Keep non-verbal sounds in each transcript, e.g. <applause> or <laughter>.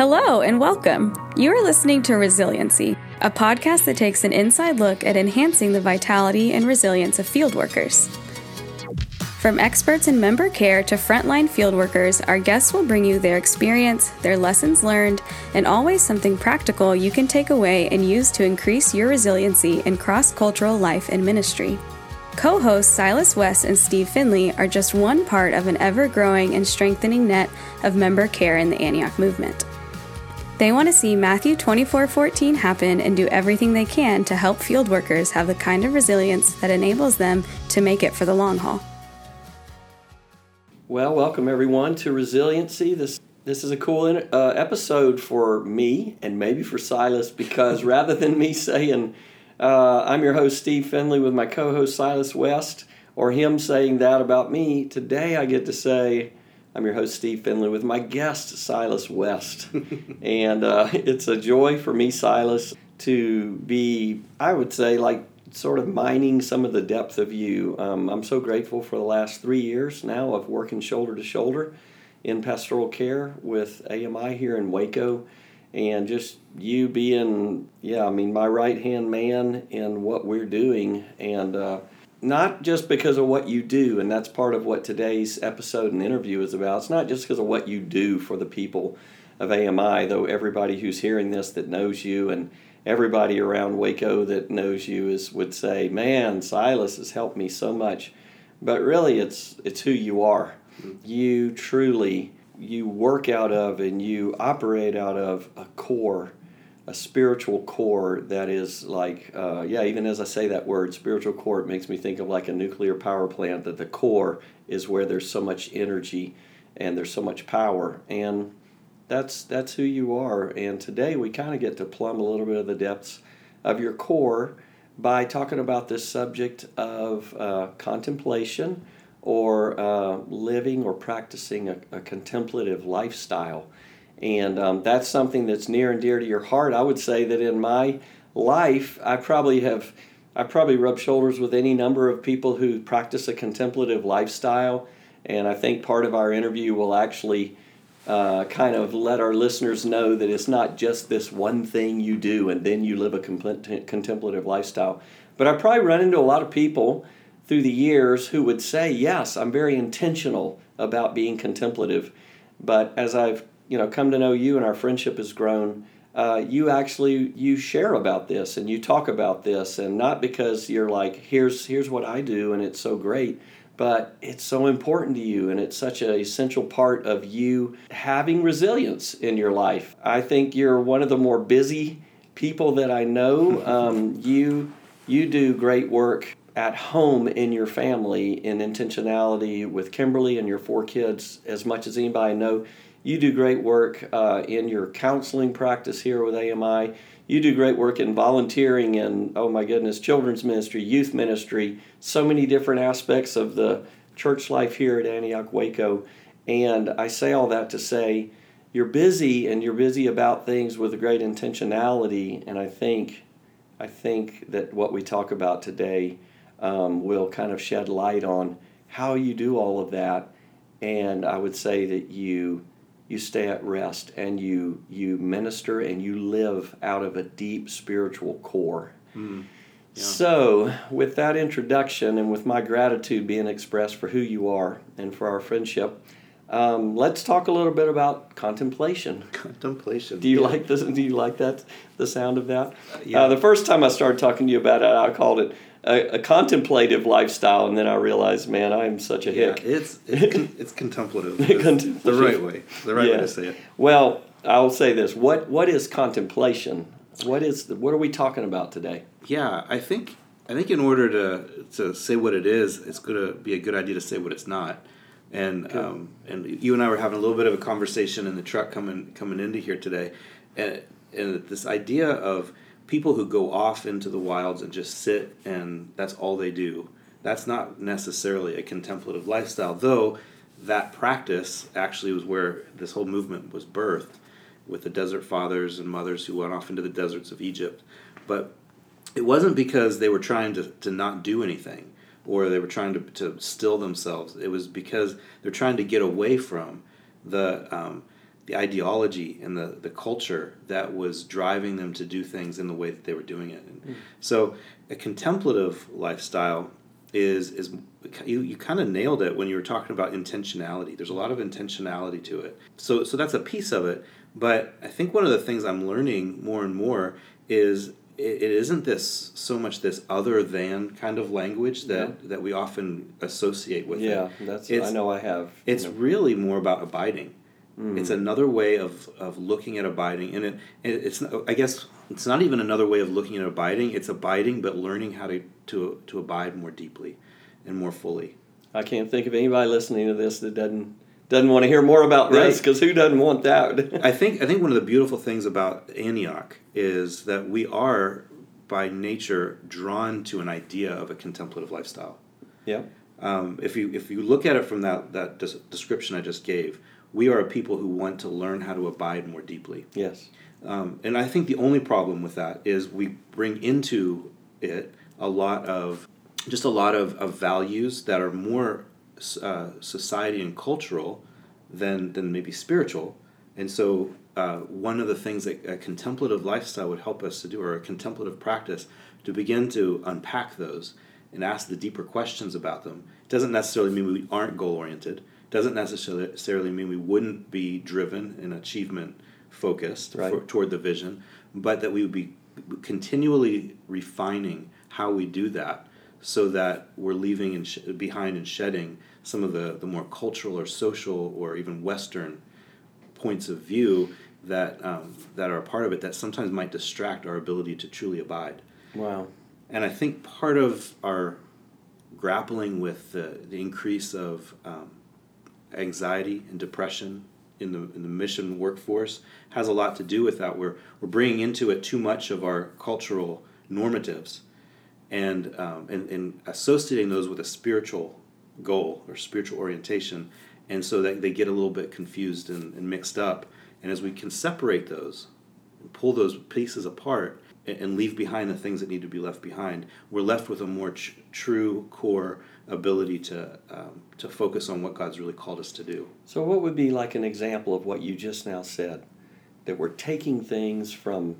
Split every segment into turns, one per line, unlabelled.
Hello and welcome. You are listening to Resiliency, a podcast that takes an inside look at enhancing the vitality and resilience of field workers. From experts in member care to frontline field workers, our guests will bring you their experience, their lessons learned, and always something practical you can take away and use to increase your resiliency in cross cultural life and ministry. Co hosts Silas West and Steve Finley are just one part of an ever growing and strengthening net of member care in the Antioch movement. They want to see Matthew 24:14 happen and do everything they can to help field workers have the kind of resilience that enables them to make it for the long haul.
Well, welcome everyone to Resiliency. This this is a cool uh, episode for me and maybe for Silas because <laughs> rather than me saying uh, I'm your host Steve Finley with my co-host Silas West, or him saying that about me, today I get to say I'm your host, Steve Finley, with my guest, Silas West. <laughs> and uh, it's a joy for me, Silas, to be, I would say, like sort of mining some of the depth of you. Um, I'm so grateful for the last three years now of working shoulder to shoulder in pastoral care with AMI here in Waco. And just you being, yeah, I mean, my right hand man in what we're doing. And, uh, not just because of what you do, and that's part of what today's episode and interview is about. It's not just because of what you do for the people of AMI, though everybody who's hearing this that knows you and everybody around Waco that knows you is would say, "Man, Silas has helped me so much." But really, it's it's who you are. You truly you work out of and you operate out of a core a spiritual core that is like, uh, yeah, even as I say that word, spiritual core, it makes me think of like a nuclear power plant, that the core is where there's so much energy and there's so much power. And that's, that's who you are. And today we kind of get to plumb a little bit of the depths of your core by talking about this subject of uh, contemplation or uh, living or practicing a, a contemplative lifestyle. And um, that's something that's near and dear to your heart. I would say that in my life, I probably have, I probably rub shoulders with any number of people who practice a contemplative lifestyle. And I think part of our interview will actually uh, kind of let our listeners know that it's not just this one thing you do and then you live a contemplative lifestyle. But I probably run into a lot of people through the years who would say, Yes, I'm very intentional about being contemplative. But as I've you know come to know you and our friendship has grown uh, you actually you share about this and you talk about this and not because you're like here's here's what i do and it's so great but it's so important to you and it's such an essential part of you having resilience in your life. I think you're one of the more busy people that i know. <laughs> Um, you you do great work at home in your family in intentionality with kimberly and your four kids as much as anybody I know you do great work uh, in your counseling practice here with AMI. You do great work in volunteering and, oh my goodness, children's ministry, youth ministry, so many different aspects of the church life here at Antioch Waco. And I say all that to say you're busy and you're busy about things with a great intentionality. And I think, I think that what we talk about today um, will kind of shed light on how you do all of that. And I would say that you you stay at rest and you you minister and you live out of a deep spiritual core. Mm. Yeah. So, with that introduction and with my gratitude being expressed for who you are and for our friendship, um, let's talk a little bit about contemplation.
Contemplation.
Do you yeah. like this? Do you like that? The sound of that? Uh, yeah. Uh, the first time I started talking to you about it, I called it a, a, contemplative lifestyle, and then I realized, man, I am such a hick.
Yeah, it's it's, con- <laughs> it's contemplative. <laughs> contemplative. The right way. The right yeah. way to say it.
Well, I'll say this: what what is contemplation? What is the, what are we talking about today?
Yeah, I think I think in order to to say what it is, it's gonna be a good idea to say what it's not. And um, and you and I were having a little bit of a conversation in the truck coming coming into here today, and, and this idea of people who go off into the wilds and just sit and that's all they do. That's not necessarily a contemplative lifestyle, though that practice actually was where this whole movement was birthed with the desert fathers and mothers who went off into the deserts of Egypt. But it wasn't because they were trying to, to not do anything or they were trying to, to still themselves. It was because they're trying to get away from the um, the ideology and the, the culture that was driving them to do things in the way that they were doing it. And hmm. So a contemplative lifestyle is is you, you kind of nailed it when you were talking about intentionality. There's a lot of intentionality to it. So so that's a piece of it. But I think one of the things I'm learning more and more is it, it isn't this so much this other than kind of language that, that we often associate with
Yeah,
it.
Yeah, that's
It's-
I know I have.
It's
know,
really more about abiding.
Mm.
It's another way of, of looking at abiding, and it, it it's I guess it's not even another way of looking at abiding. It's abiding, but learning how to to to abide more deeply and more fully.
I can't think of anybody listening to this that doesn't doesn't want to hear more about this
Right.
because who doesn't want that? <laughs>
I think I think one of the beautiful things about Antioch is that we are by nature drawn to an idea of a contemplative lifestyle.
yeah.
Um, if you if you look at it from that that des- description I just gave, we are a people who want to learn how to abide more deeply.
Yes.
Um, and I think the only problem with that is we bring into it a lot of just a lot of, of values that are more uh, society and cultural than than maybe spiritual. And so uh, one of the things that a contemplative lifestyle would help us to do, or a contemplative practice, to begin to unpack those and ask the deeper questions about them. Doesn't necessarily mean we aren't goal oriented. Doesn't necessarily mean we wouldn't be driven and achievement focused
Right.
for, toward the vision, but that we would be continually refining how we do that so that we're leaving and sh- behind and shedding some of the, the more cultural or social or even Western points of view that, um, that are a part of it that sometimes might distract our ability to truly abide.
Wow.
And I think part of our grappling with the, the increase of um, anxiety and depression in the, in the mission workforce has a lot to do with that. We're, we're bringing into it too much of our cultural normatives and, um, and, and associating those with a spiritual goal or spiritual orientation. And so that they get a little bit confused and, and mixed up. And as we can separate those, and pull those pieces apart, and, and leave behind the things that need to be left behind, we're left with a more tr- true core ability to um, to focus on what God's really called us to do.
So, what would be like an example of what you just now said? That we're taking things from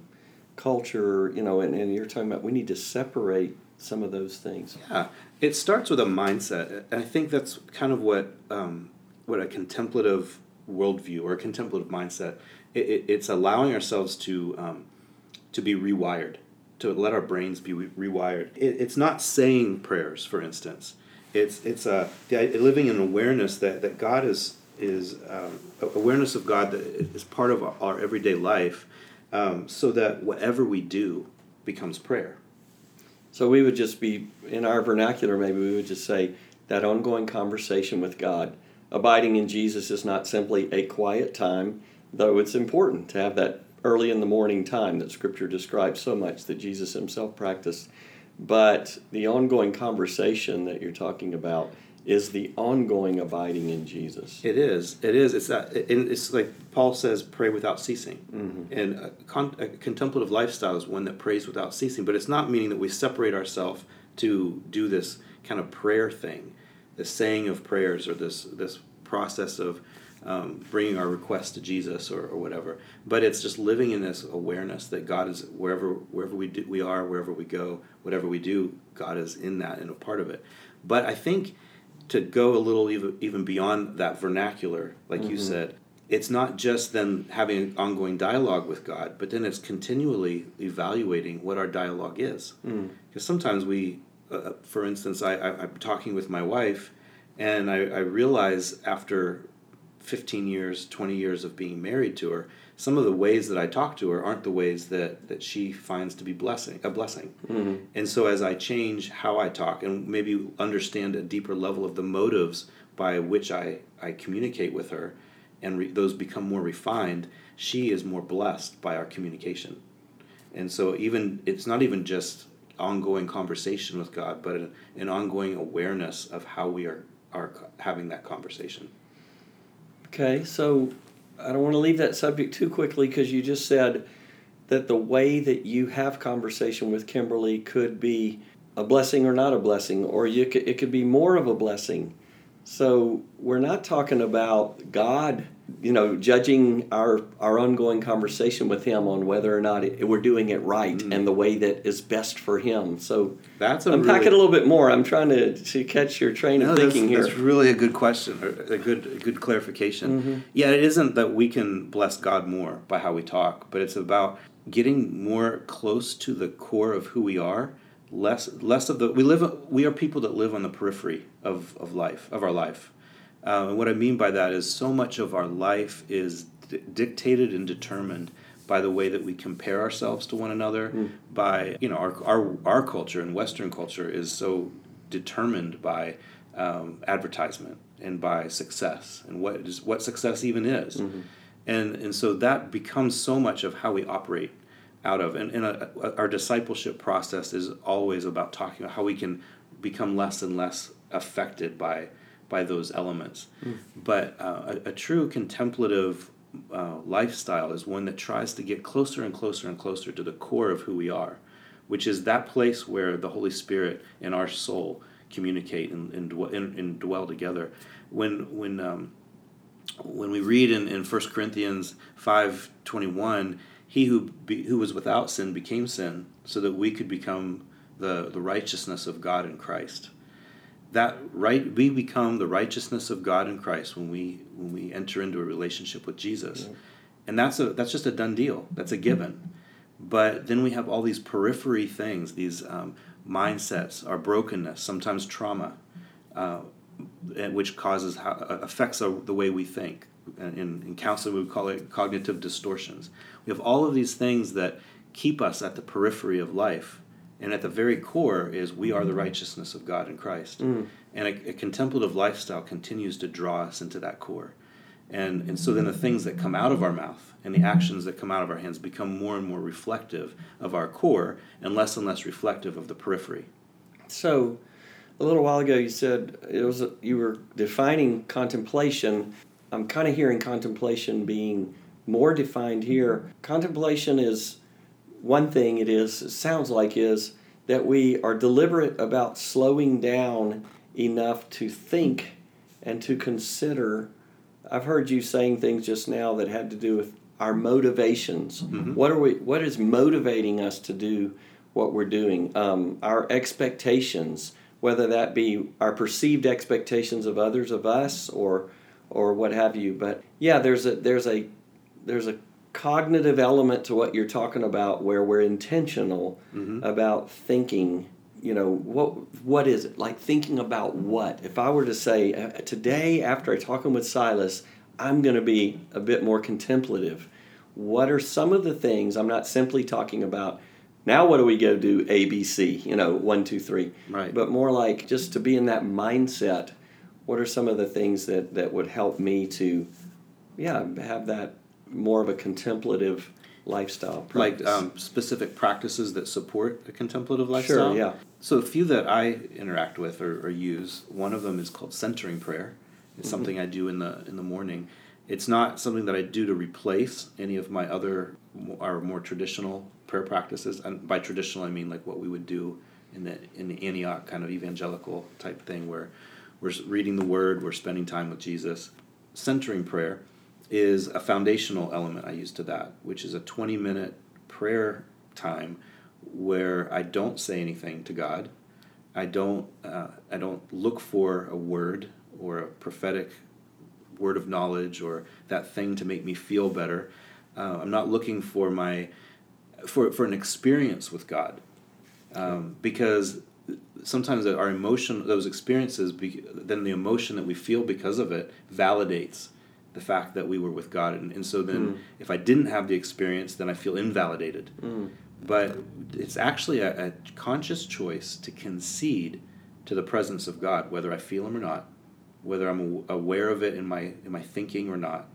culture, you know, and, and you're talking about we need to separate some of those things.
Yeah, it starts with a mindset, and I think that's kind of what um, what a contemplative worldview or a contemplative mindset. It, it, it's allowing ourselves to um, to be rewired, to let our brains be re- rewired. It, it's not saying prayers, for instance. It's it's a living in awareness that, that God is is um, awareness of God that is part of our, our everyday life, um, so that whatever we do becomes prayer.
So, we would just be, in our vernacular, maybe we would just say that ongoing conversation with God. Abiding in Jesus is not simply a quiet time, though it's important to have that early in the morning time that Scripture describes so much that Jesus himself practiced. But the ongoing conversation that you're talking about is the ongoing abiding in Jesus.
It is. It is. It's that. And it's like Paul says, "Pray without ceasing."
Mm-hmm.
And a, con- a contemplative lifestyle is one that prays without ceasing. But it's not meaning that we separate ourselves to do this kind of prayer thing, the saying of prayers, or this this process of um, bringing our requests to Jesus or, or whatever. But it's just living in this awareness that God is wherever wherever we do, we are, wherever we go, whatever we do, God is in that and a part of it. But I think to go a little even even beyond that vernacular, like you said, it's not just then having an ongoing dialogue with God, but then it's continually evaluating what our dialogue is. Because sometimes we, uh, for instance, I, I, I'm talking with my wife, and I, I realize after 15 years, 20 years of being married to her, some of the ways that I talk to her aren't the ways that, that she finds to be blessing a blessing. Mm-hmm. And so as I change how I talk and maybe understand a deeper level of the motives by which I, I communicate with her, and re- those become more refined, she is more blessed by our communication. And so even it's not even just ongoing conversation with God, but an, an ongoing awareness of how we are are having that conversation.
Okay, so I don't want to leave that subject too quickly because you just said that the way that you have conversation with Kimberly could be a blessing or not a blessing, or you could, it could be more of a blessing. So we're not talking about God you know, judging our our ongoing conversation with him on whether or not it, we're doing it right mm. and the way that is best for him. So
that's
a unpack really, it a little bit more. I'm trying to, to catch your train no, of thinking
that's,
here.
That's really a good question, a good a good clarification. Mm-hmm. Yeah, it isn't that we can bless God more by how we talk, but it's about getting more close to the core of who we are. Less less of the we live we are people that live on the periphery of, of life of our life uh, and what I mean by that is so much of our life is d- dictated and determined by the way that we compare ourselves to one another. Mm. By you know our, our our culture and Western culture is so determined by um, advertisement and by success and what is what success even is. Mm-hmm. And and so that becomes so much of how we operate out of and, and a, a, our discipleship process is always about talking about how we can become less and less affected by by those elements. Mm. But uh, a, a, true contemplative uh, lifestyle is one that tries to get closer and closer and closer to the core of who we are, which is that place where the Holy Spirit and our soul communicate and, and, dwell, and, and dwell together. When, when, um, when we read in, in 1 Corinthians 5.21, he who, be, who was without sin became sin so that we could become the, the righteousness of God in Christ that right we become the righteousness of God in Christ when we when we enter into a relationship with Jesus. Yeah. And that's a that's just a done deal. That's a given. But then we have all these periphery things, these um, mindsets, our brokenness, sometimes trauma, uh, which causes how, uh, affects our, the way we think. In, in counseling, we would call it cognitive distortions. We have all of these things that keep us at the periphery of life and at the very core is we are the righteousness of God in Christ. Mm. And a, a, contemplative lifestyle continues to draw us into that core. And, and so then the things that come out of our mouth and the actions that come out of our hands become more and more reflective of our core and less and less reflective of the periphery.
So, a little while ago, you said it was a, you were defining contemplation. I'm kind of hearing contemplation being more defined here. Contemplation is one thing it is, it sounds like, is that we are deliberate about slowing down enough to think and to consider. I've heard you saying things just now that had to do with our motivations. Mm-hmm. What are we? What is motivating us to do what we're doing? Um, our expectations, whether that be our perceived expectations of others of us or or what have you. But yeah, there's a there's a there's a cognitive element to what you're talking about where we're intentional mm-hmm. about thinking you know what what is it? Like thinking about what? If i were to say uh, today after talking with silas i'm going to be a bit more contemplative. What are some of the things i'm not simply talking about now what do we go do abc you know one two three
right.
but more like just to be in that mindset what are some of the things that that would help me to yeah have that more of a contemplative lifestyle
practice. Like um, specific practices that support a contemplative lifestyle?
Sure, yeah.
So a few that I interact with or, or use, one of them is called centering prayer. It's mm-hmm. something I do in the in the morning. It's not something that I do to replace any of my other our more traditional prayer practices. And by traditional, I mean like what we would do in the in the Antioch kind of evangelical type thing, where we're reading the Word, we're spending time with Jesus. Centering prayer is a foundational element I use to that, which is a 20 minute prayer time where I don't say anything to God. I don't, uh, I don't look for a word or a prophetic word of knowledge or that thing to make me feel better. Uh, I'm not looking for my for, for an experience with God um, because sometimes our emotion those experiences be, then the emotion that we feel because of it validates the fact that we were with God. And, and so then, mm. if I didn't have the experience, then I feel invalidated. Mm. But it's actually a, a, conscious choice to concede to the presence of God, whether I feel Him or not, whether I'm aware of it in my in my thinking or not.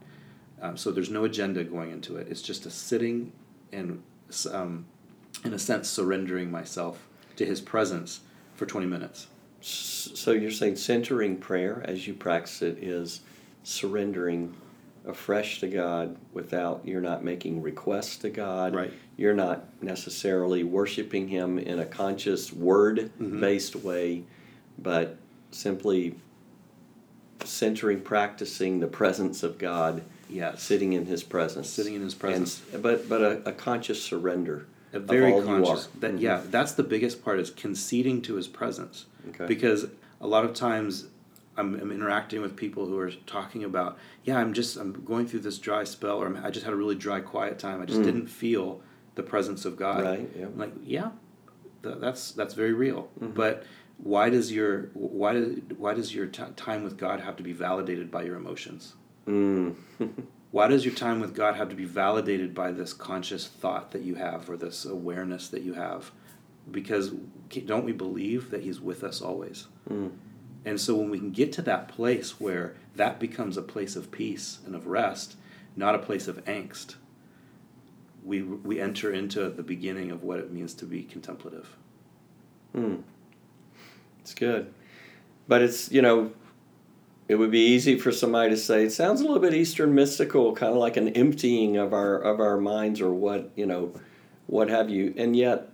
Um, so there's no agenda going into it. It's just a sitting and, um, in a sense, surrendering myself to His presence for 20 minutes.
So you're saying centering prayer as you practice it is surrendering afresh to God without you're not making requests to God.
Right.
You're not necessarily worshiping Him in a conscious word based mm-hmm. way, but simply centering, practicing the presence of God
Yes.
sitting in His presence,
Sitting in His presence.
and, but but a, a conscious surrender,
a very conscious that
Mhm.
yeah that's the biggest part is conceding to his presence
Okay.
because a lot of times I'm, I'm interacting with people who are talking about yeah i'm just i'm going through this dry spell or i just had a really dry quiet time i just didn't feel the presence of god
Mm. Right, yeah.
I'm like yeah th- that's that's very real
Mm-hmm.
but why does your why does why does your t- time with god have to be validated by your emotions
Mm. <laughs>
why does your time with God have to be validated by this conscious thought that you have or this awareness that you have? Because don't we believe that He's with us always?
Mm.
And so when we can get to that place where that becomes a place of peace and of rest, not a place of angst, we, we enter into the beginning of what it means to be contemplative.
Hmm. It's good. But it's, you know, it would be easy for somebody to say it sounds a little bit Eastern mystical, kind of like an emptying of our of our minds or what, you know, what have you. And yet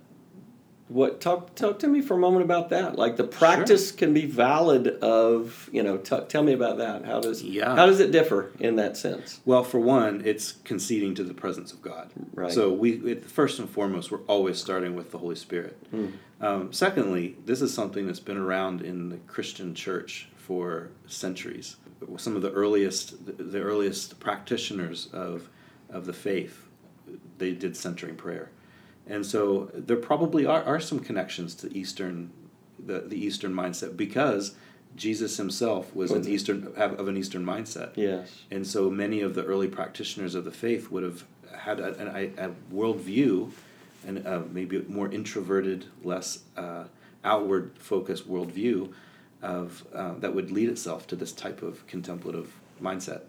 what talk talk to me for a moment about that. Like the practice can be valid of, you know, t- tell me about that. How does
Yeah.
how does it differ in that sense?
Well, for one, it's conceding to the presence of God.
Right.
So we, it, first and foremost, we're always starting with the Holy Spirit. Um, secondly, this is something that's been around in the Christian church for centuries. Some of the earliest, the, the earliest practitioners of of the faith, they did centering prayer, and so there probably are, are some connections to Eastern, the the Eastern mindset because Jesus himself was an Eastern of an Eastern mindset.
Yes.
And so many of the early practitioners of the faith would have had a, a, a worldview and a maybe more introverted, less uh, outward focused worldview of uh, that would lead itself to this type of contemplative mindset.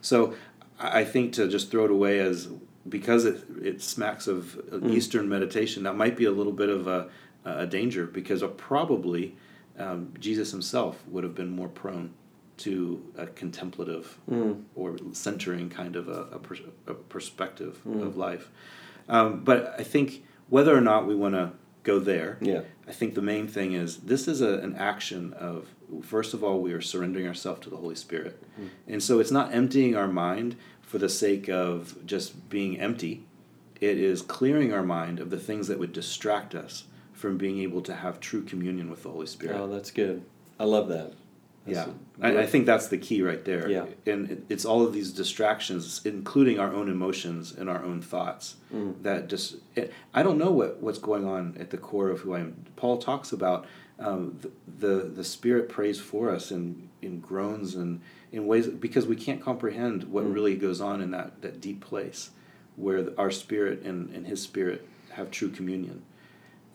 So I I think to just throw it away as because it, it smacks of hmm. Eastern meditation, that might be a little bit of a, a danger because uh, probably um, Jesus himself would have been more prone to a contemplative hmm. or centering kind of a, a, a perspective hmm. of life. Um, but I think whether or not we want to go there,
Yeah.
I think the main thing is this is a, an action of, first of all, we are surrendering ourselves to the Holy Spirit. And so it's not emptying our mind for the sake of just being empty, it is clearing our mind of the things that would distract us from being able to have true communion with the Holy Spirit.
Oh, that's good. I love that.
Yeah, I, I think that's the key right there.
Yeah.
and it, it's all of these distractions, including our own emotions and our own thoughts,
Mm.
that just. It, I don't know what, what's going on at the core of who I am. Paul talks about um, the, the the Spirit prays for us in in groans and in ways because we can't comprehend what
Mm.
really goes on in that that deep place where our spirit and, and His Spirit have true communion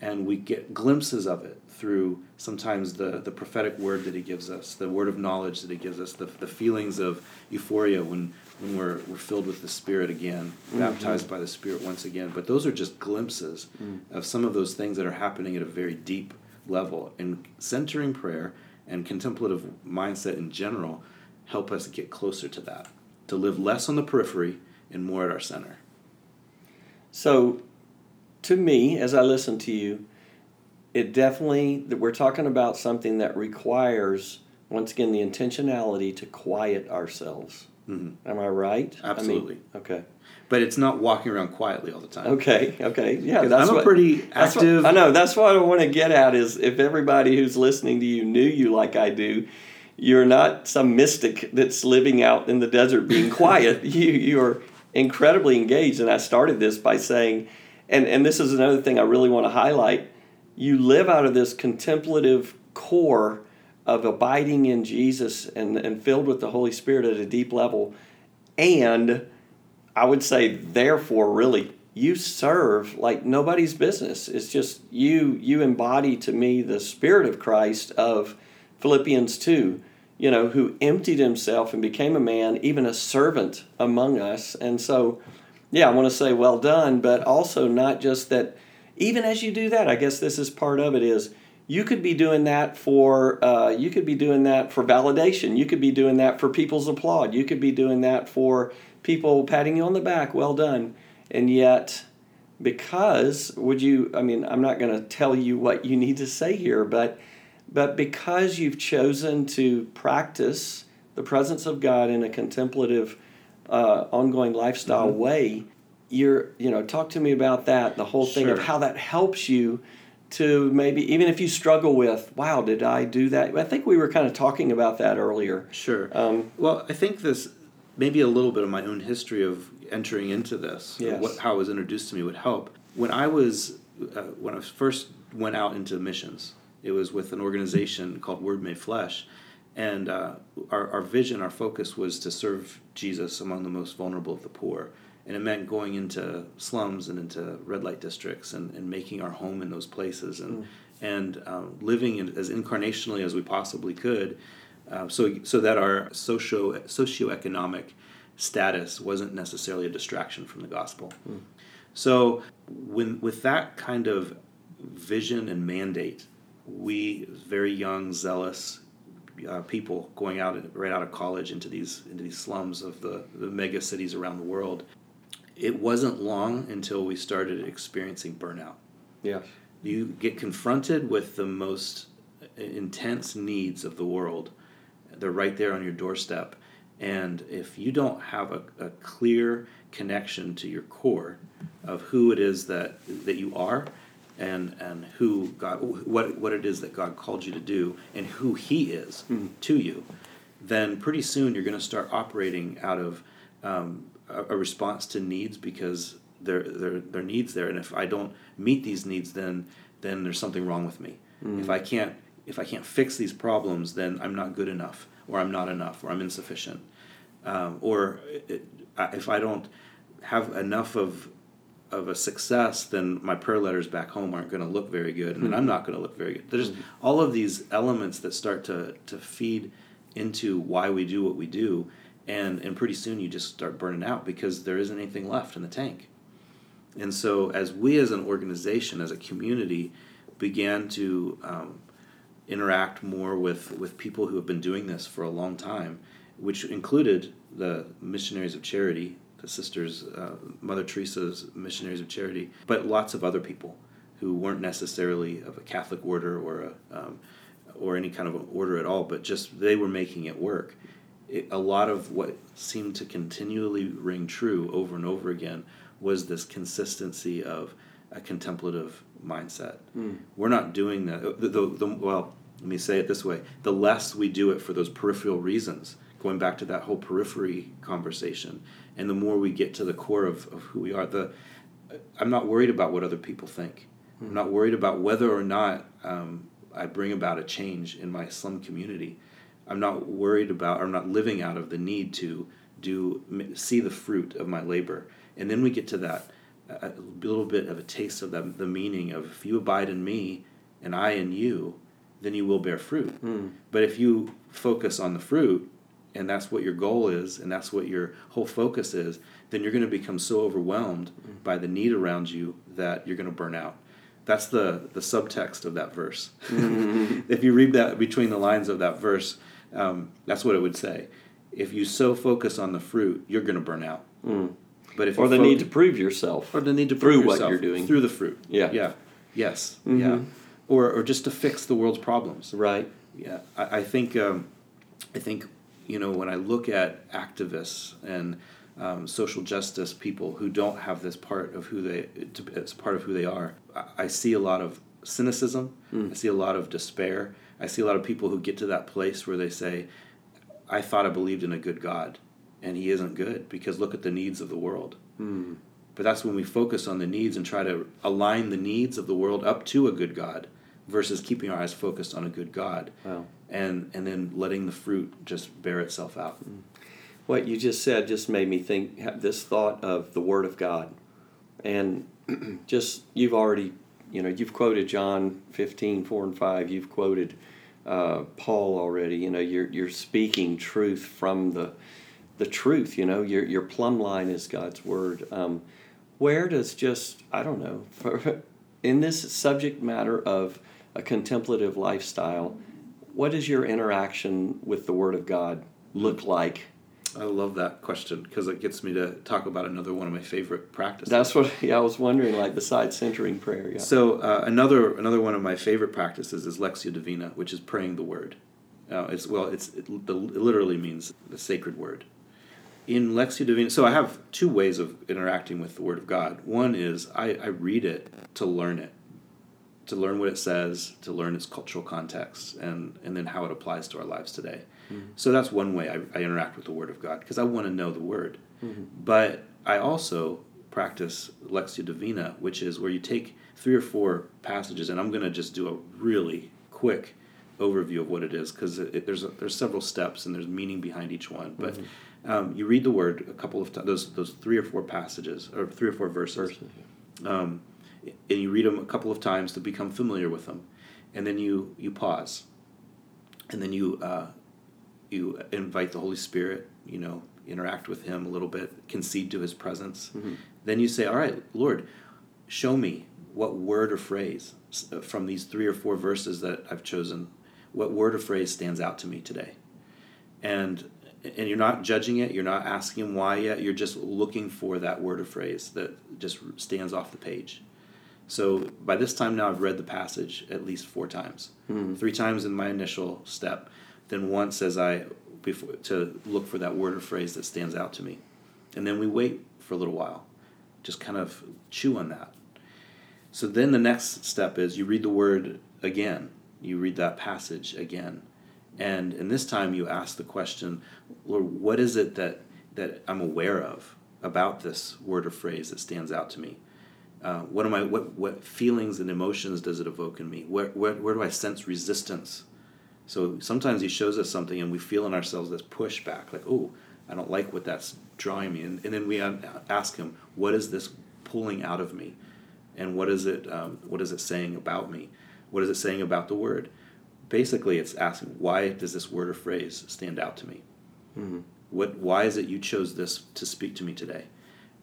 and we get glimpses of it through sometimes the, the prophetic word that he gives us, the word of knowledge that he gives us, the, the feelings of euphoria when, when we're, we're filled with the Spirit again, mm-hmm. baptized by the Spirit once again. But those are just glimpses mm. of some of those things that are happening at a very deep level. And centering prayer and contemplative mindset in general help us get closer to that, to live less on the periphery and more at our center.
So, to me, as I listen to you, it definitely that we're talking about something that requires once again the intentionality to quiet ourselves.
Mhm.
Am I right? I mean,
Absolutely.
okay.
But it's not walking around quietly all the time.
Okay. Okay. Yeah. That's
I'm a
what,
pretty
that's what-
active-
I know. That's what I want to get at is if everybody who's listening to you knew you like I do, you're not some mystic that's living out in the desert being quiet. <laughs> you you're incredibly engaged. And I started this by saying, and and this is another thing I really want to highlight. You live out of this contemplative core of abiding in Jesus and, and filled with the Holy Spirit at a deep level. And I would say, therefore, really, you serve like nobody's business. It's just you you embody to me the spirit of Christ of Philippians 2, you know, who emptied himself and became a man, even a servant among us. And so, yeah, I want to say well done, but also not just that, even as you do that, I guess this is part of it is you could be doing that for uh, you could be doing that for validation. You could be doing that for people's applaud. You could be doing that for people patting you on the back well done. And yet because would you i mean i'm not going to tell you what you need to say here but but because you've chosen to practice the presence of god in a contemplative uh, ongoing lifestyle way. You're, you know, talk to me about that. The whole thing of how that helps you to maybe even if you struggle with, wow, did I do that? I think we were kind of talking about that earlier.
Sure.
Um,
well, I think this maybe a little bit of my own history of entering into this,
Yes.
what, how it was introduced to me would help. When I was uh, when I first went out into missions, it was with an organization called Word Made Flesh, and uh, our our vision, our focus was to serve Jesus among the most vulnerable of the poor. And it meant going into slums and into red light districts and, and making our home in those places and and um, living in, as incarnationally as we possibly could, uh, so so that our socio socioeconomic status wasn't necessarily a distraction from the gospel. So when with that kind of vision and mandate, we very young, zealous uh, people going out right out of college into these into these slums of the, the mega cities around the world. It wasn't long until we started experiencing burnout
yeah.
you get confronted with the most intense needs of the world. They're right there on your doorstep. And if you don't have a, a clear connection to your core of who it is that, that you are and, and who God, what, what it is that God called you to do and who He is to you, then pretty soon you're going to start operating out of um, a, a response to needs because there there there are needs there, and if I don't meet these needs, then then there's something wrong with me. If I can't if I can't fix these problems, then I'm not good enough, or I'm not enough, or I'm insufficient, um, or it, if I don't have enough of of a success, then my prayer letters back home aren't going to look very good, and then I'm not going to look very good. There's all of these elements that start to to feed into why we do what we do, and and pretty soon you just start burning out because there isn't anything left in the tank. And so, as we as an organization, as a community, began to um, interact more with, with people who have been doing this for a long time, which included the Missionaries of Charity, sisters, uh, Mother Teresa's Missionaries of Charity, but lots of other people who weren't necessarily of a Catholic order or a um, or any kind of an order at all, but just they were making it work. It, a lot of what seemed to continually ring true over and over again was this consistency of a contemplative mindset. We're not doing that. The, the, the, well, let me say it this way: the less we do it for those peripheral reasons, going back to that whole periphery conversation, and the more we get to the core of, of who we are, the I'm not worried about what other people think. I'm not worried about whether or not um, I bring about a change in my slum community. I'm not worried about, or I'm not living out of the need to do see the fruit of my labor. And then we get to that a little bit of a taste of that, the meaning of if you abide in me and I in you, then you will bear fruit. But if you focus on the fruit, and that's what your goal is, and that's what your whole focus is, then you're going to become so overwhelmed by the need around you that you're going to burn out. That's the, the subtext of that verse. <laughs> if you read that between the lines of that verse, um, that's what it would say. If you so focus on the fruit, you're going to burn out. But if
Or the need to prove yourself.
or the need to
through
prove
what you're doing.
through the fruit.
Yeah.
yeah, yes, yeah, or or just to fix the world's problems.
Right.
Yeah, I, I think um, I think you know when I look at activists and um, social justice people who don't have this part of who they as part of who they are, I, I see a lot of cynicism. I see a lot of despair. I see a lot of people who get to that place where they say, "I thought I believed in a good God, and He isn't good because look at the needs of the world." But that's when we focus on the needs and try to align the needs of the world up to a good God versus keeping our eyes focused on a good God.
Wow.
And and then letting the fruit just bear itself out.
What you just said just made me think have this thought of the Word of God, and <clears throat> just you've already, you know, you've quoted John 15, 4 and five. You've quoted uh, Paul already. You know, you're you're speaking truth from the the truth. You know, your your plumb line is God's Word. Um, where does just I don't know for, <laughs> in this subject matter of a contemplative lifestyle, what does your interaction with the Word of God look like?
I love that question because it gets me to talk about another one of my favorite practices.
That's what yeah, I was wondering. Like besides centering prayer, yeah.
So uh, another another one of my favorite practices is Lectio Divina, which is praying the Word. Uh, it's well, it's it, the, it literally means the sacred word, in Lectio Divina, so I have two ways of interacting with the Word of God. One is I, I read it to learn it, to learn what it says, to learn its cultural context, and, and then how it applies to our lives today. Mm-hmm. So that's one way I, I, interact with the Word of God, because I want to know the Word. Mm-hmm. But I also practice Lectio Divina, which is where you take three or four passages, and I'm going to just do a really quick overview of what it is, because there's, there's several steps and there's meaning behind each one. But mm-hmm um, you read the word a couple of times, those, those three or four passages, or three or four verses. verses yeah. um, and you read them a couple of times to become familiar with them. And then you, you pause. And then you, uh, you invite the Holy Spirit, you know, interact with Him a little bit, concede to His presence. Mm-hmm. Then you say, All right, Lord, show me what word or phrase uh, from these three or four verses that I've chosen, what word or phrase stands out to me today. And and you're not judging it, you're not asking why yet, you're just looking for that word or phrase that just stands off the page. So by this time now, I've read the passage at least four times. Mm-hmm. Three times in my initial step, then once as I before to look for that word or phrase that stands out to me, and then we wait for a little while, just kind of chew on that. So then the next step is you read the word again. You read that passage again and in this time you ask the question, Lord, what is it that, that I'm aware of about this word or phrase that stands out to me? Uh, what am I? What what feelings and emotions does it evoke in me? Where where where do I sense resistance? So sometimes he shows us something and we feel in ourselves this pushback, like, oh, I don't like what that's drawing me, and, and then we ask him, what is this pulling out of me, and what is it? Um, what is it saying about me? What is it saying about the word? basically it's asking why does this word or phrase stand out to me mm-hmm. what why is it you chose this to speak to me today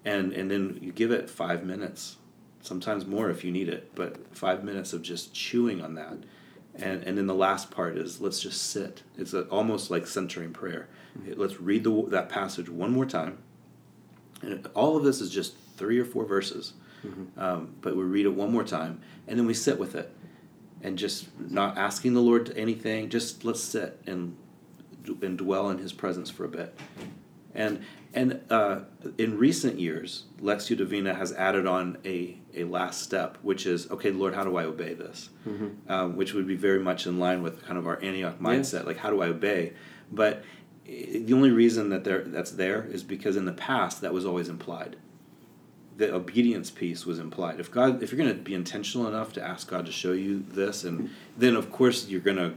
and and then you give it five minutes sometimes more if you need it but five minutes of just chewing on that and and then the last part is let's just sit it's a, almost like centering prayer mm-hmm. let's read the, that passage one more time and all of this is just three or four verses mm-hmm. um, but we read it one more time and then we sit with it and just not asking the Lord anything. Just let's sit and and dwell in His presence for a bit. And and uh, in recent years, Lectio Divina has added on a, a last step, which is okay, Lord, how do I obey this? Mm-hmm. Um, which would be very much in line with kind of our Antioch mindset, yes. like how do I obey? But eh, the only reason that there that's there is because in the past that was always implied the obedience piece was implied. If God, if you're going to be intentional enough to ask God to show you this, and then of course you're going to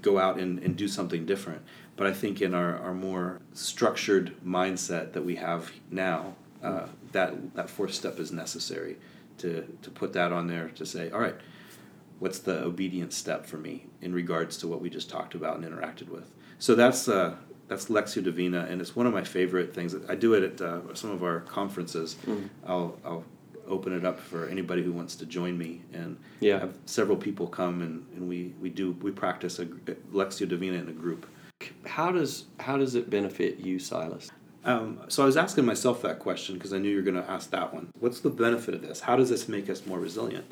go out and, and do something different. But I think in our, our more structured mindset that we have now, uh, that that fourth step is necessary to to put that on there to say, all right, what's the obedience step for me in regards to what we just talked about and interacted with. So that's uh, that's Lectio Divina, and it's one of my favorite things. I do it at uh, some of our conferences. Mm. I'll, I'll open it up for anybody who wants to join me, and yeah. have several people come and, and we, we do we practice a, Lectio Divina in a group.
How does how does it benefit you, Silas?
Um, so I was asking myself that question because I knew you were going to ask that one. What's the benefit of this? How does this make us more resilient?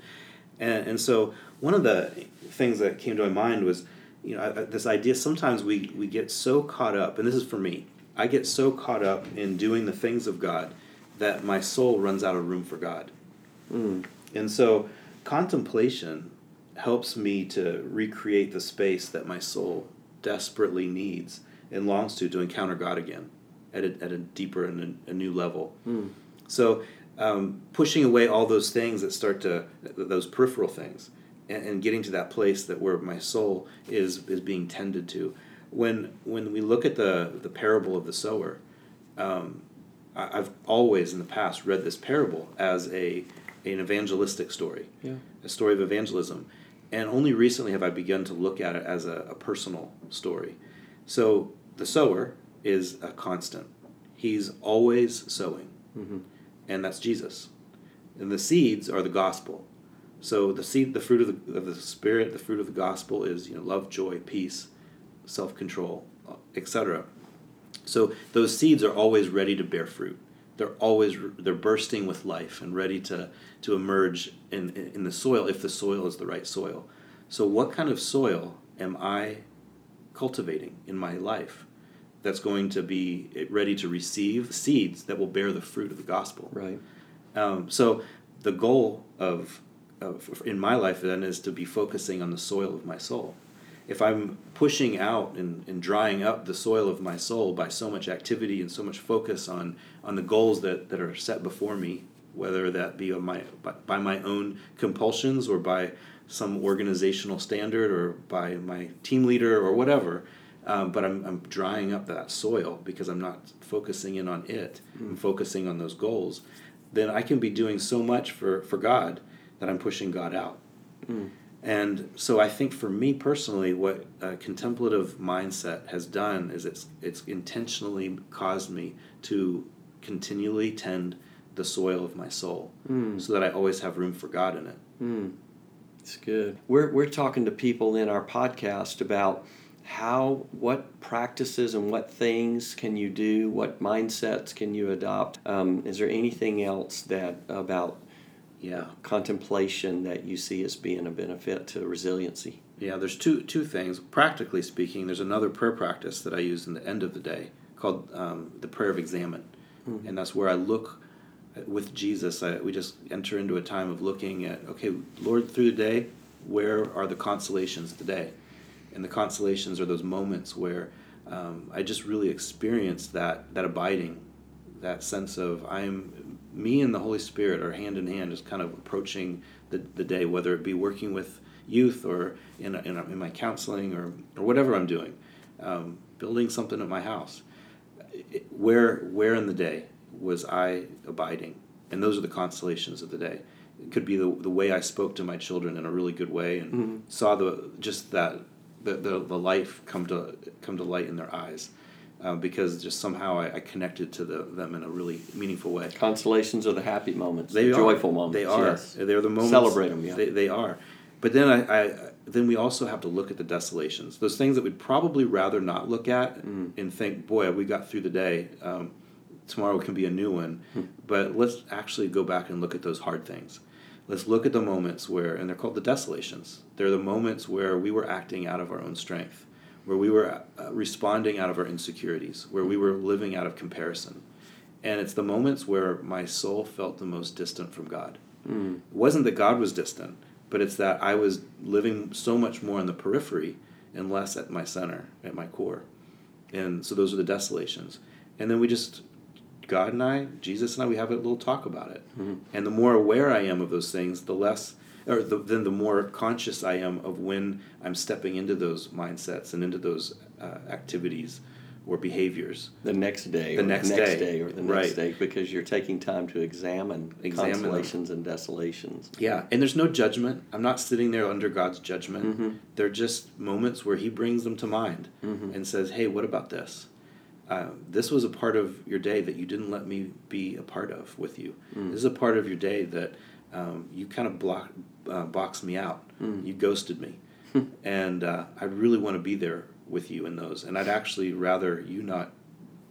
And, and so one of the things that came to my mind was you know, this idea sometimes we, we get so caught up, and this is for me, I get so caught up in doing the things of God that my soul runs out of room for God. Mm. And so contemplation helps me to recreate the space that my soul desperately needs and longs to to encounter God again at a, at a deeper and a, a new level. Mm. So um, pushing away all those things that start to, those peripheral things, and, and getting to that place that where my soul is is being tended to. When when we look at the the parable of the sower, um, I, I've always in the past read this parable as a an evangelistic story, yeah. a story of evangelism, and only recently have I begun to look at it as a, a personal story. So the sower is a constant; he's always sowing, mm-hmm. and that's Jesus. And the seeds are the gospel. So the seed, the fruit of the, of the spirit, the fruit of the gospel is you know love, joy, peace, self control, etc. So those seeds are always ready to bear fruit. They're always they're bursting with life and ready to to emerge in in the soil if the soil is the right soil. So what kind of soil am I cultivating in my life that's going to be ready to receive seeds that will bear the fruit of the gospel.
Right.
Um, so the goal of, of in my life then is to be focusing on the soil of my soul. If I'm pushing out and, and drying up the soil of my soul by so much activity and so much focus on on the goals that, that are set before me, whether that be on my by, by my own compulsions or by some organizational standard or by my team leader or whatever, um, but I'm, I'm drying up that soil because I'm not focusing in on it.
Mm.
I'm focusing on those goals. Then I can be doing so much for, for God that I'm pushing God out.
Mm.
And so I think for me personally, what a contemplative mindset has done is it's it's intentionally caused me to continually tend the soil of my soul,
Mm.
so that I always have room for God in it.
Mm. It's good. We're we're talking to people in our podcast about how what practices and what things can you do, what mindsets can you adopt. Um, is there anything else that about
Yeah.
contemplation that you see as being a benefit to resiliency?
Yeah, there's two two things. Practically speaking, there's another prayer practice that I use in the end of the day called um, the prayer of examen,
Mhm.
and that's where I look with Jesus. I, we just enter into a time of looking at okay, Lord, through the day, where are the consolations today? And the consolations are those moments where um, I just really experienced that that abiding, that sense of I'm me and the Holy Spirit are hand in hand, just kind of approaching the, the day, whether it be working with youth or in, a, in, a, in my counseling or, or whatever I'm doing, um, building something at my house. It- where where in the day was I abiding? And those are the consolations of the day. It could be the, the way I spoke to my children in a really good way and
Mhm.
saw the just that the, the, the life come to come to light in their eyes. Uh, because just somehow I, I connected to the, them in a really meaningful way.
Consolations are the happy moments,
They
the
are.
joyful moments.
They are.
Yes.
They're the moments.
Celebrate 'em, yeah.
They, they are. But then I, I then we also have to look at the desolations, those things that we'd probably rather not look at
Mm.
and think, boy, we got through the day. Um, tomorrow can be a new one.
Hmm.
But let's actually go back and look at those hard things. Let's look at the moments where, and they're called the desolations. They're the moments where we were acting out of our own strength, where we were uh, responding out of our insecurities, where we were living out of comparison. And it's the moments where my soul felt the most distant from God.
Mm.
It wasn't that God was distant, but it's that I was living so much more in the periphery and less at my center, at my core. And so those are the desolations. And then we just, God and I, Jesus and I, we have a little talk about it.
Mhm.
And the more aware I am of those things, the less, or the, then the more conscious I am of when I'm stepping into those mindsets and into those uh, activities or behaviors.
The next day,
The next
the next
day.
day, or the next
Right.
day, because you're taking time to examine,
Examine them.
consolations and desolations.
Yeah, and there's no judgment. I'm not sitting there under God's judgment.
Mhm.
They're just moments where He brings them to mind
Mhm.
and says, "Hey, what about this? Uh, this was a part of your day that you didn't let me be a part of with you.
Mm.
This is a part of your day that um, you kind of block, uh, boxed me out.
Mm.
You ghosted me, and uh, I really want to be there with you in those. And I'd actually rather you not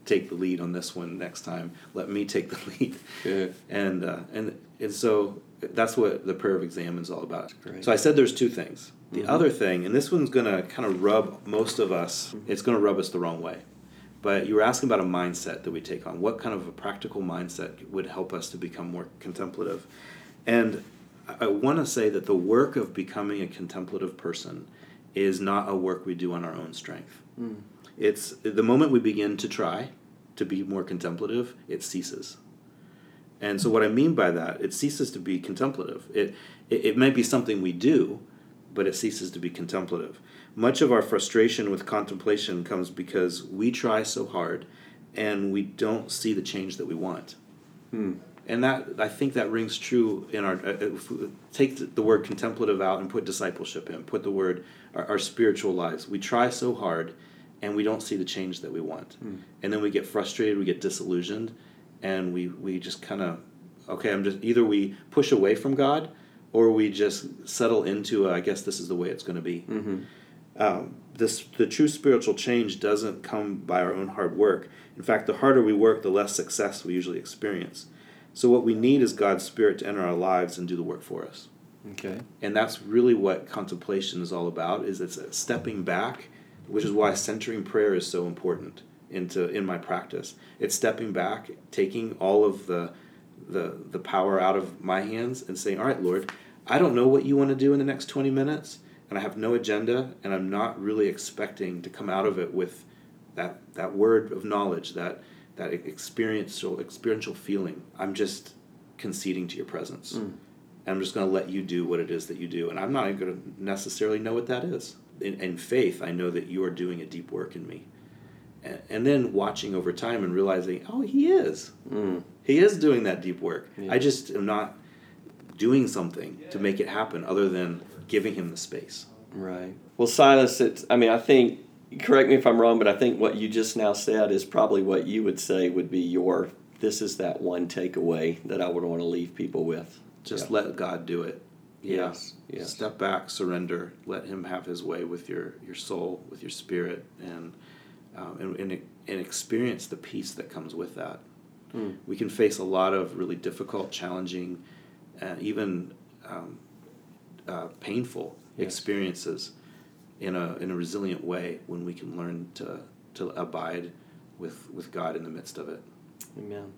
take the lead on this one next time. Let me take the <laughs> lead." And uh, and and so that's what the prayer of examen is all about.
great.
So I said there's two things. The
Mhm.
other thing, and this one's gonna kind of rub most of us.
Mm-hmm.
It's gonna rub us the wrong way. But you were asking about a mindset that we take on. What kind of a practical mindset would help us to become more contemplative? And I, want to say that the work of becoming a contemplative person is not a work we do on our own strength.
Mm.
It's the moment we begin to try to be more contemplative, it ceases. And so, what I mean by that, it ceases to be contemplative. It, it, it might be something we do, but it ceases to be contemplative. Much of our frustration with contemplation comes because we try so hard and we don't see the change that we want.
Mm.
And that I think that rings true in our. uh, If we take the- word contemplative out and put discipleship in, put the word our, our spiritual lives. We try so hard, and we don't see the change that we want,
Mm.
and then we get frustrated, we get disillusioned, and we we just kind of okay. I'm just either we push away from God, or we just settle into uh, I guess this is the way it's going to be
hmm
um, this the true spiritual change doesn't come by our own hard work. In fact, the harder we work, the less success we usually experience. So what we need is God's Spirit to enter our lives and do the work for us.
Okay.
And that's really what contemplation is all about. Is it's a stepping back, which is why centering prayer is so important. into in my practice. It's stepping back, taking all of the the the power out of my hands and saying, "All right, Lord, I don't know what you want to do in the next 20 minutes, and I have no agenda, and I'm not really expecting to come out of it with that that word of knowledge, that that experiential experiential feeling. I'm just conceding to your presence. Mm. And I'm just going to let you do what it is that you do. And I'm not even going to necessarily know what that is. In, in faith, I know that you are doing a deep work in me. And, and then watching over time and realizing, oh, he is. Mm. He is doing that deep work. Yeah. I just am not doing something to make it happen other than giving him the space.
Right. Well, Silas, it's, I mean, I think, correct me if I'm wrong, but I think what you just now said is probably what you would say would be your, this is that one takeaway that I would want to leave people with.
Just yeah. let God do it.
Yes. yes.
Step back, surrender, let Him have His way with your, your soul, with your spirit, and, um, and, and, and experience the peace that comes with that. Mm. We can face a lot of really difficult, challenging, uh, even um, uh, painful experiences in a, in a resilient way when we can learn to, to abide with, with God in the midst of it.
Amen.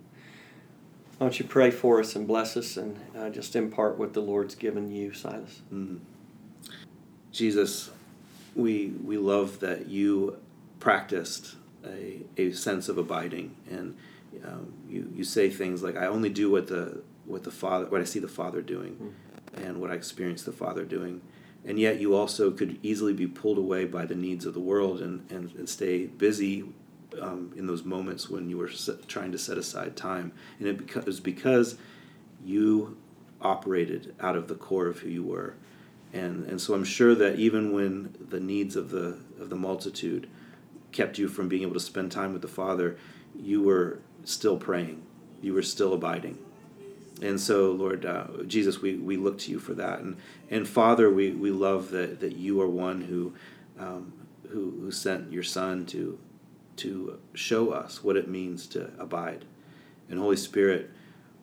Why don't you pray for us and bless us and uh, just impart what the Lord's given you, Silas? Mm.
Jesus, we, we love that you practiced a, a sense of abiding and um, you, you say things like, I only do what the, what the Father, what I see the Father doing mm. And what I experienced the Father doing. And yet you also could easily be pulled away by the needs of the world and, and, and stay busy um, in those moments when you were set, trying to set aside time, and it beca- was because you operated out of the core of who you were, and and so I'm sure that even when the needs of the of the multitude kept you from being able to spend time with the Father, you were still praying, you were still abiding. And so, Lord uh, Jesus, we, we look to you for that. And, and Father, we, we love that, that you are one who, um, who, who sent your Son to, to show us what it means to abide. And Holy Spirit,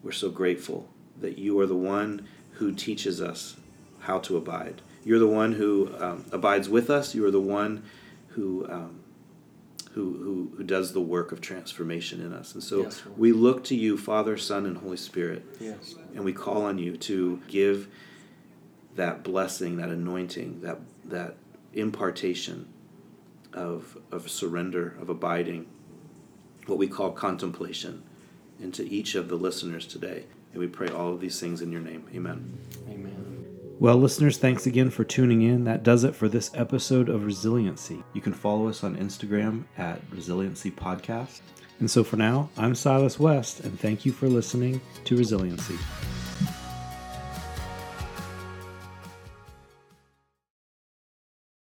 we're so grateful that you are the one who teaches us how to abide. You're the one who um, abides with us. You are the one who, um, who, who, who does the work of transformation in us. And so yes, we look to you, Father, Son, and Holy Spirit.
Yes.
And we call on you to give that blessing, that anointing, that, that impartation of, of surrender, of abiding, what we call contemplation, into each of the listeners today. And we pray all of these things in your name. Amen.
Amen.
Well, listeners, thanks again for tuning in. That does it for this episode of Resiliency. You can follow us on Instagram at Resiliency Podcast. And so for now, I'm Silas West, and thank you for listening to Resiliency.